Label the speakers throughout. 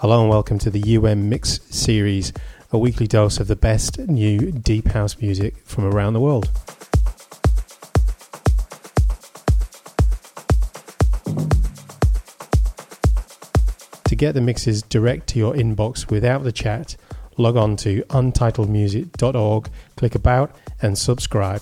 Speaker 1: Hello and welcome to the UM Mix series, a weekly dose of the best new deep house music from around the world. To get the mixes direct to your inbox without the chat, log on to untitledmusic.org, click About, and subscribe.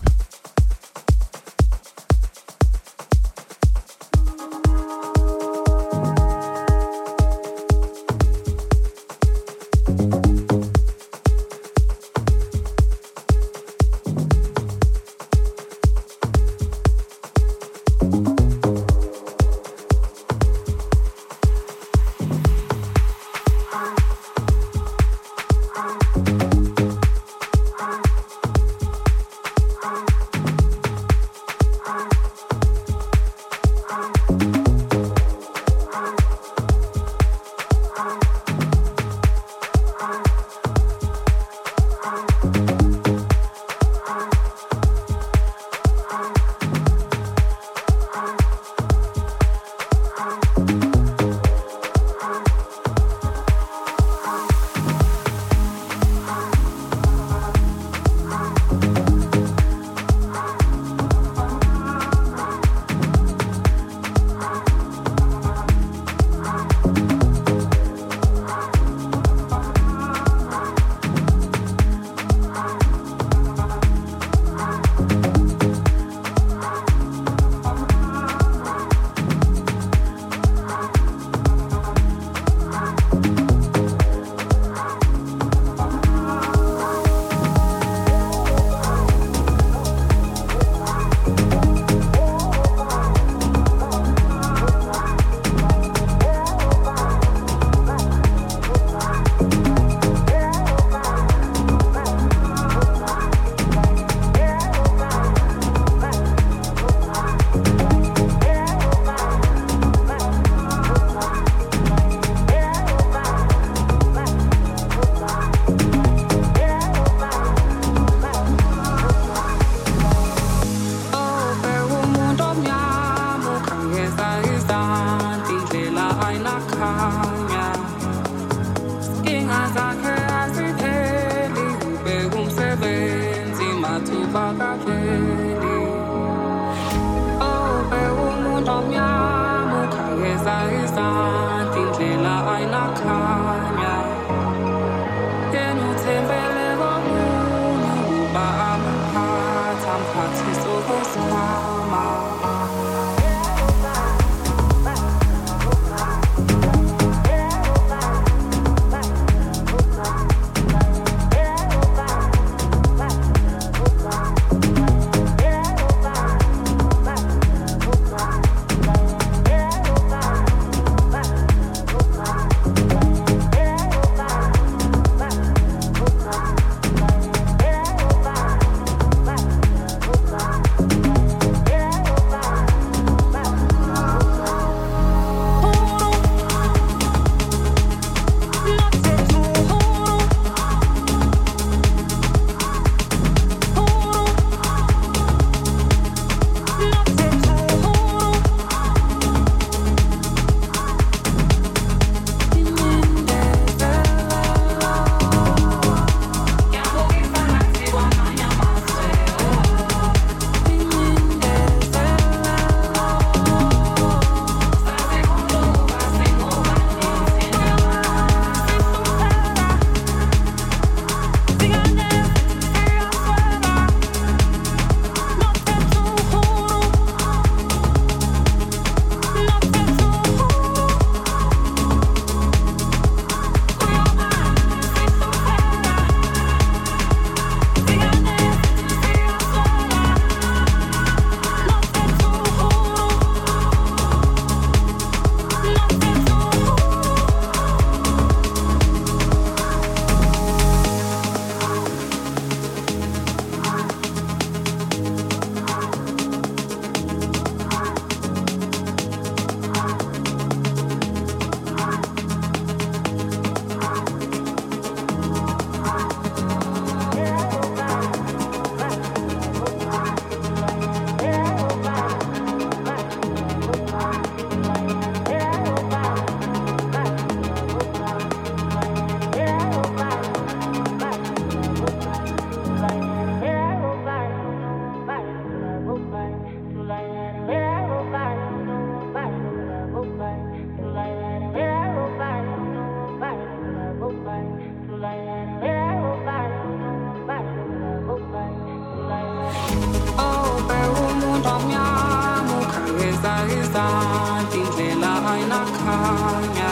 Speaker 2: din vela aina kanya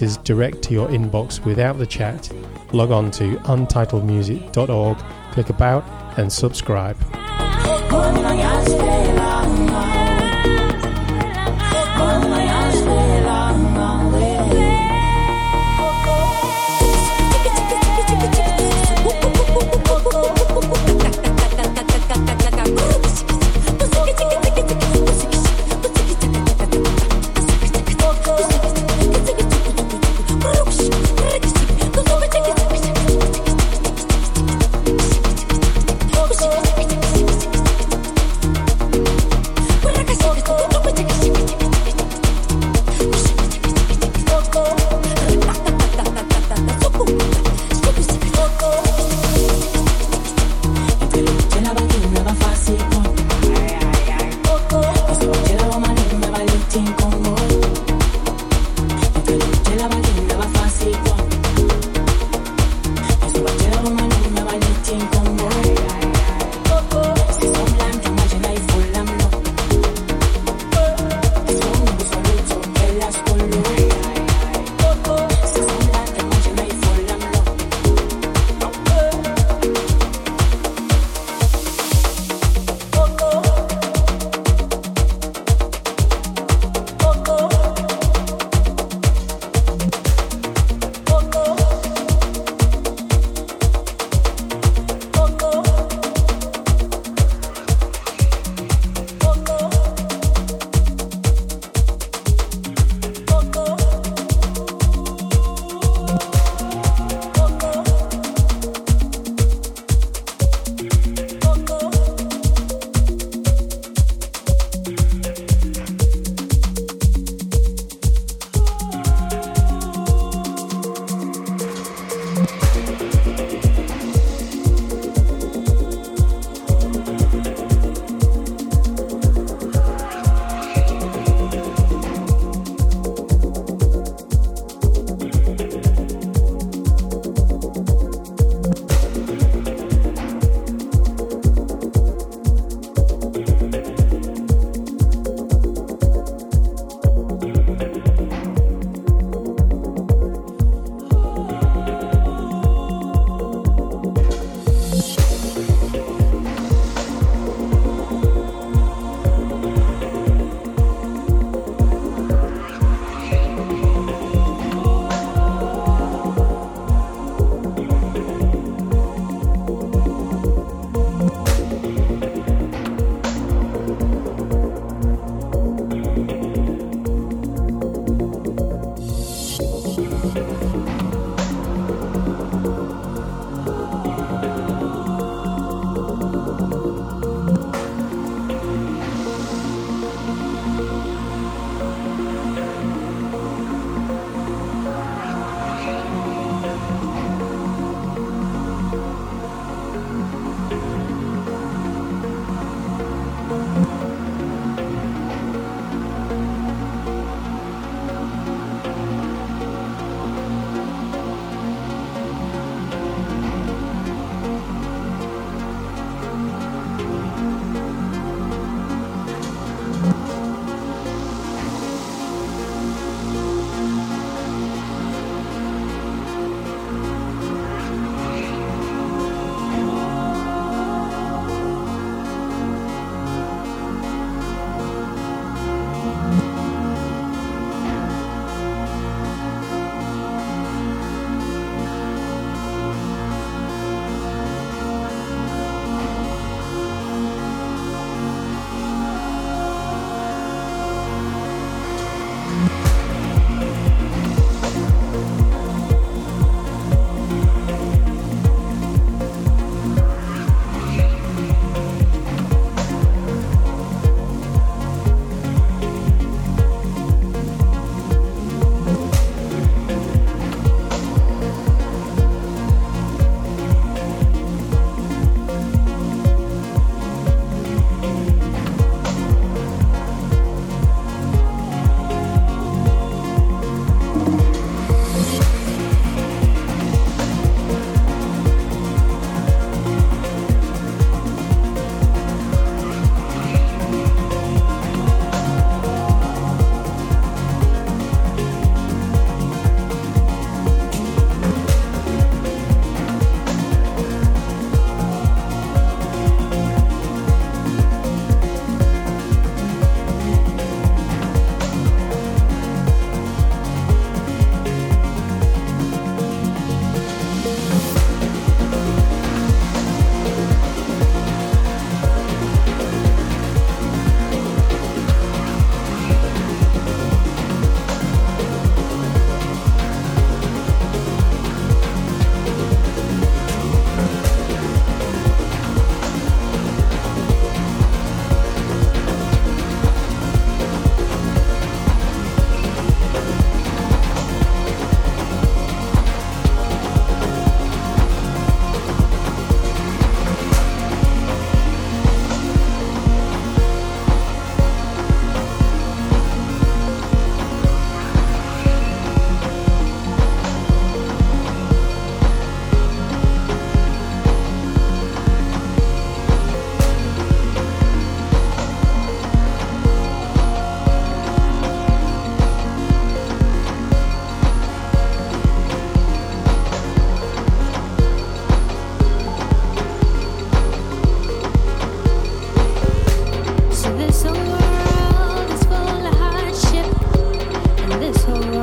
Speaker 2: mixes direct to your inbox without the chat, log on to untitledmusic.org, click about, and subscribe.
Speaker 3: this whole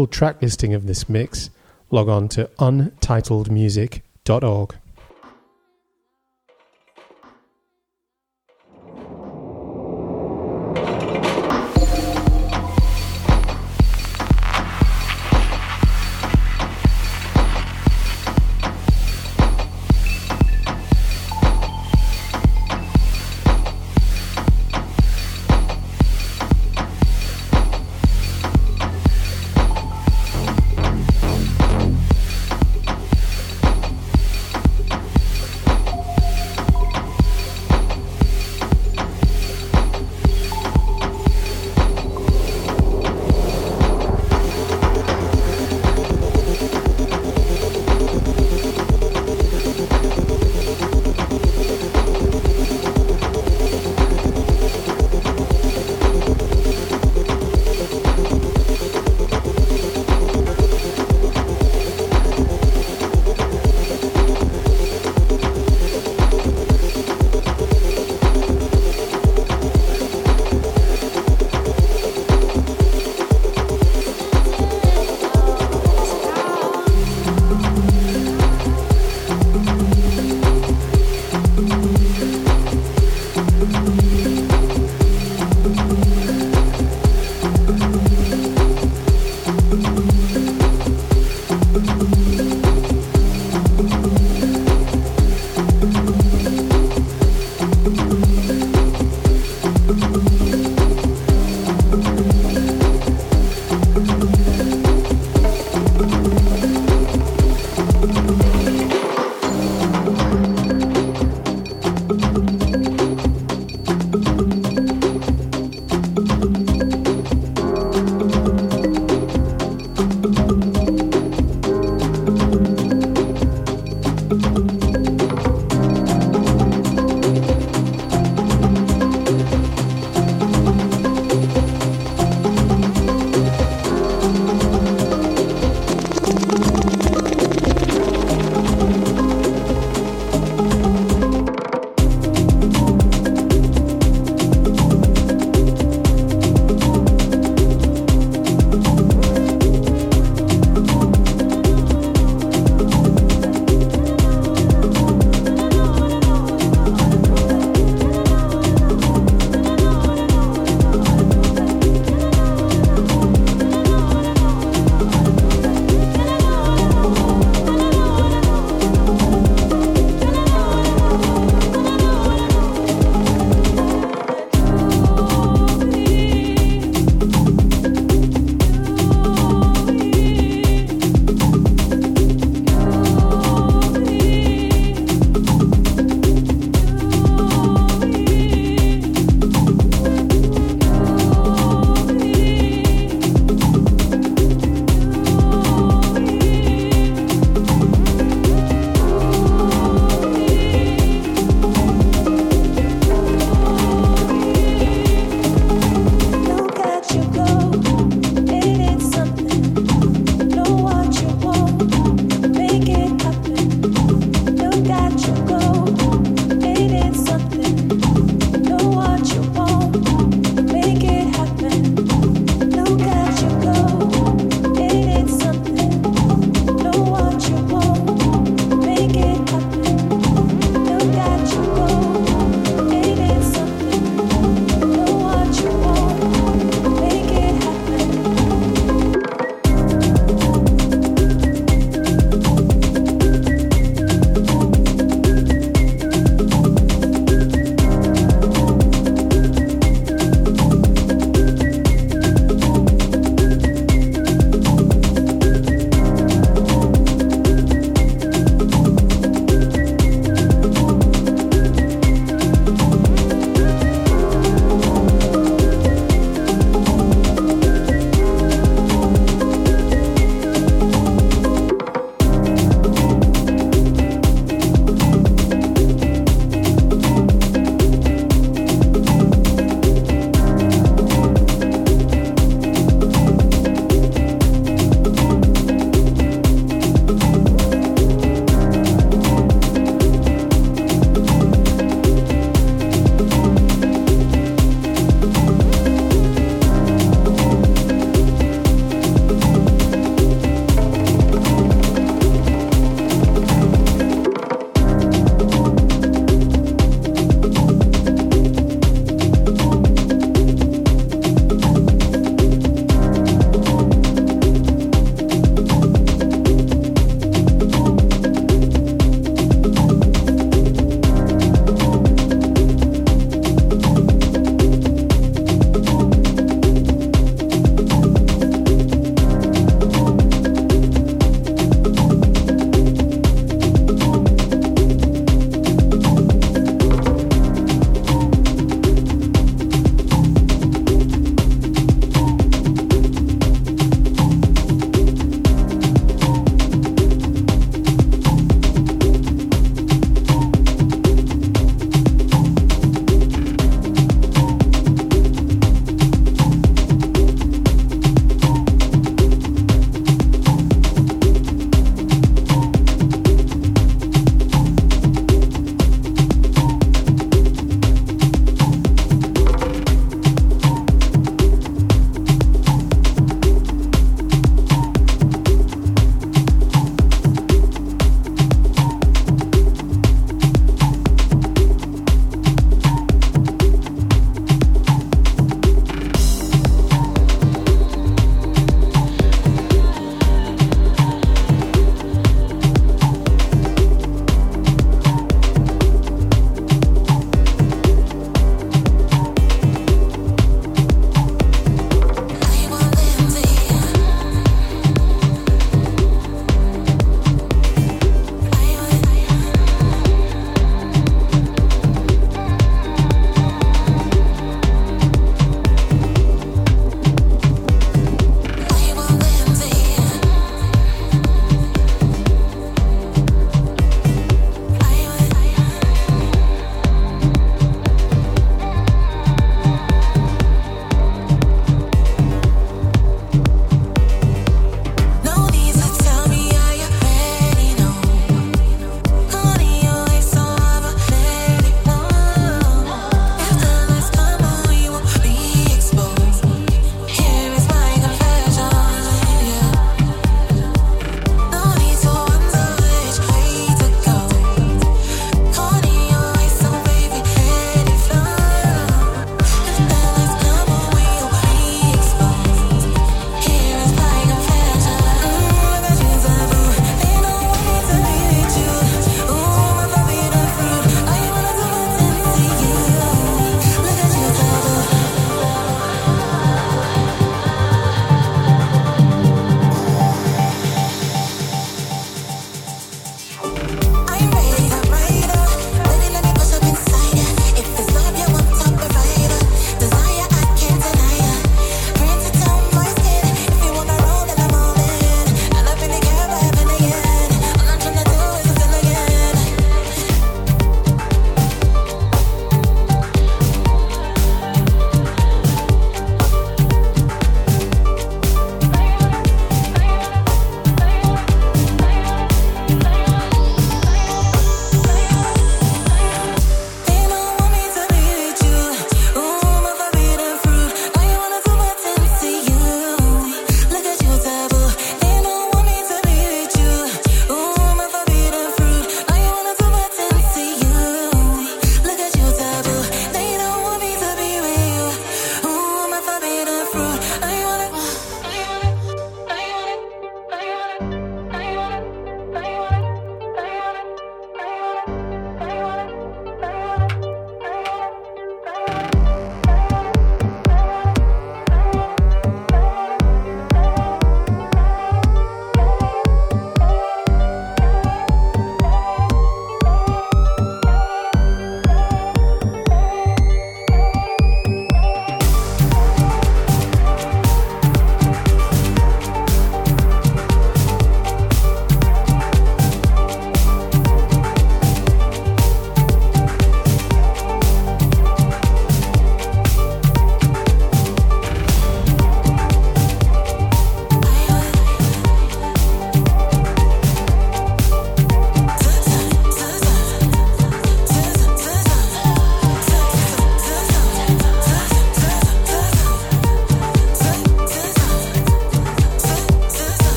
Speaker 3: full track listing of this mix, log on to untitledmusic.org.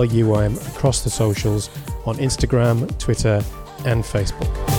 Speaker 3: follow UIM across the socials on Instagram, Twitter, and Facebook.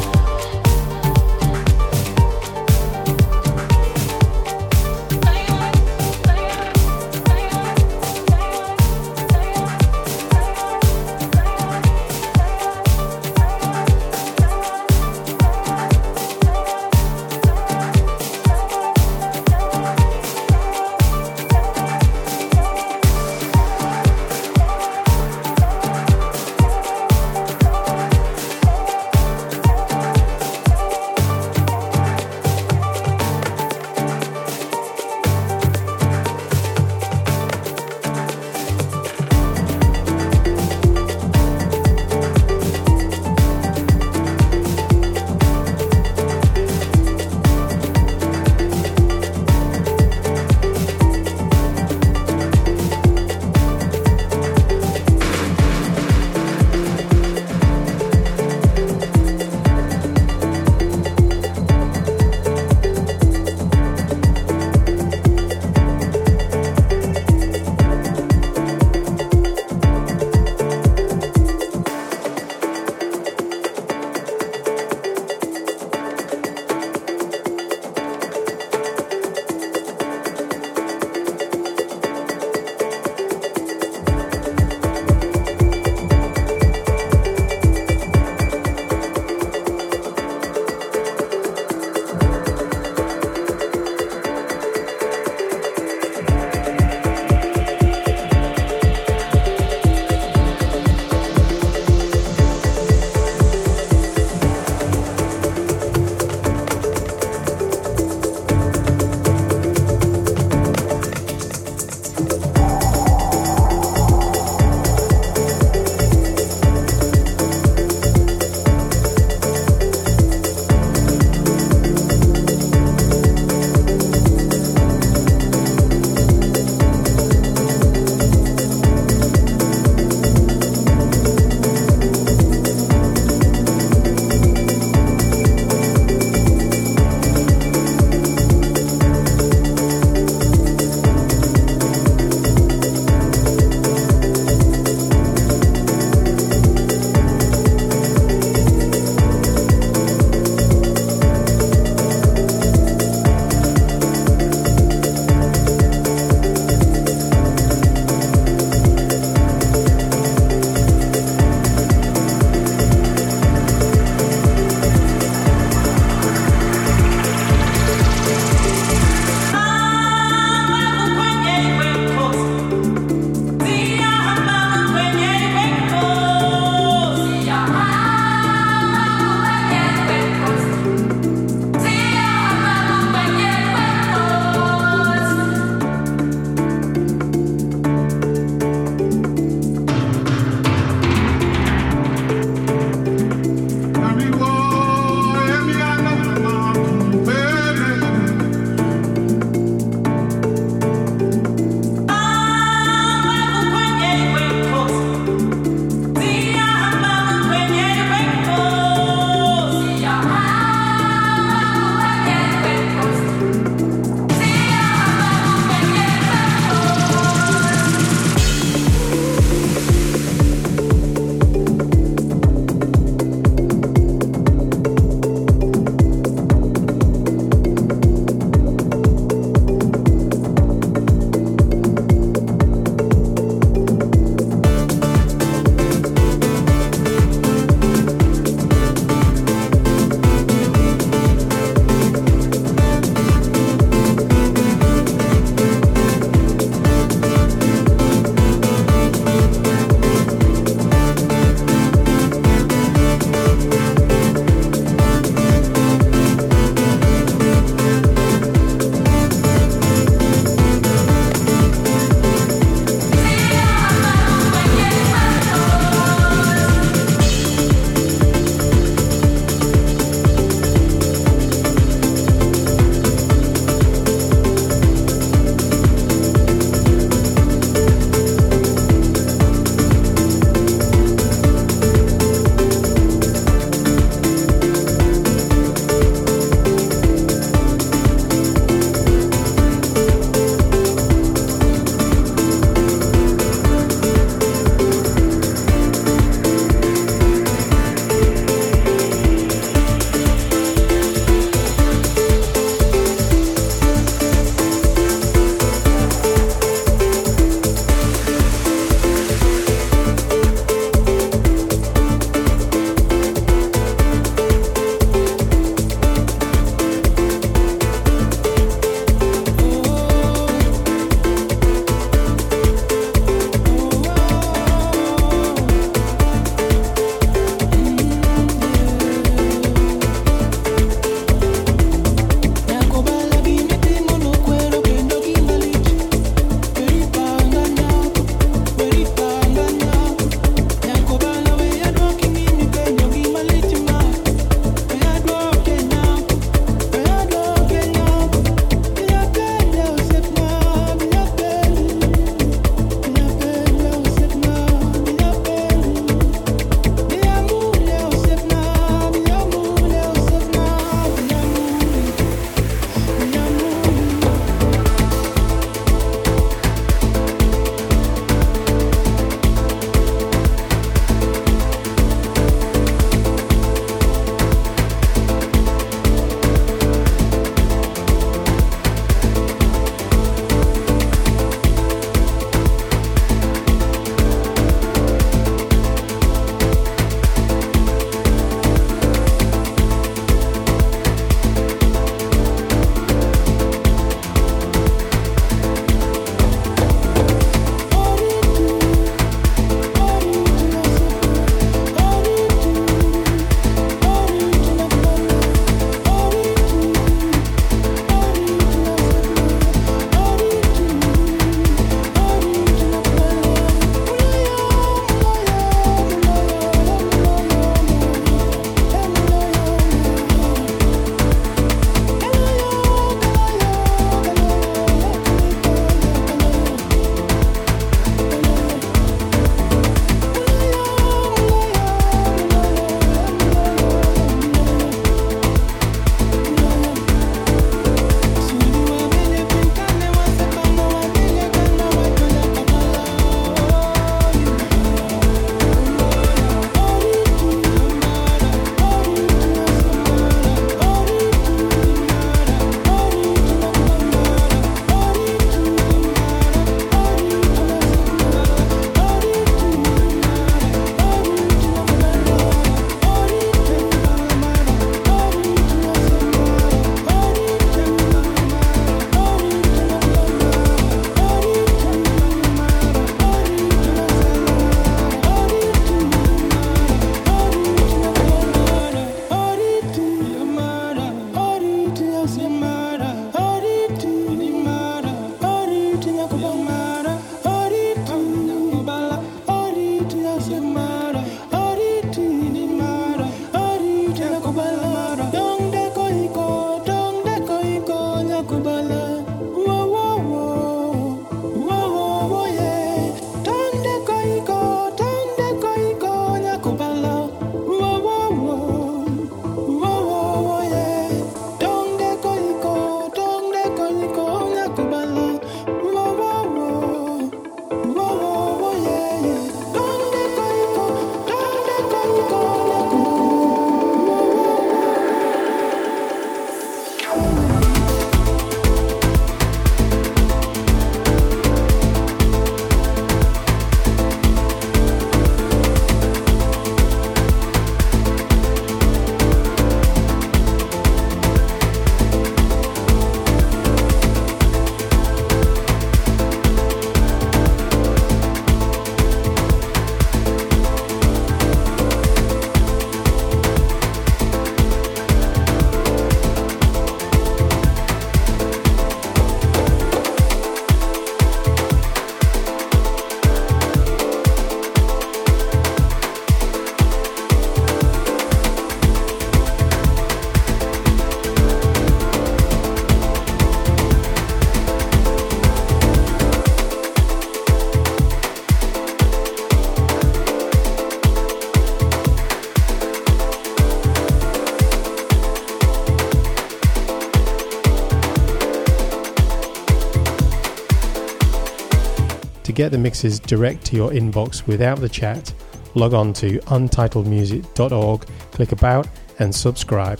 Speaker 4: Get the mixes direct to your inbox without the chat, log on to untitledmusic.org, click About, and subscribe.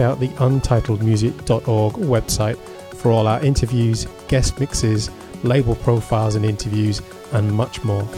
Speaker 5: Out the untitledmusic.org website for all our interviews, guest mixes, label profiles and interviews, and much more.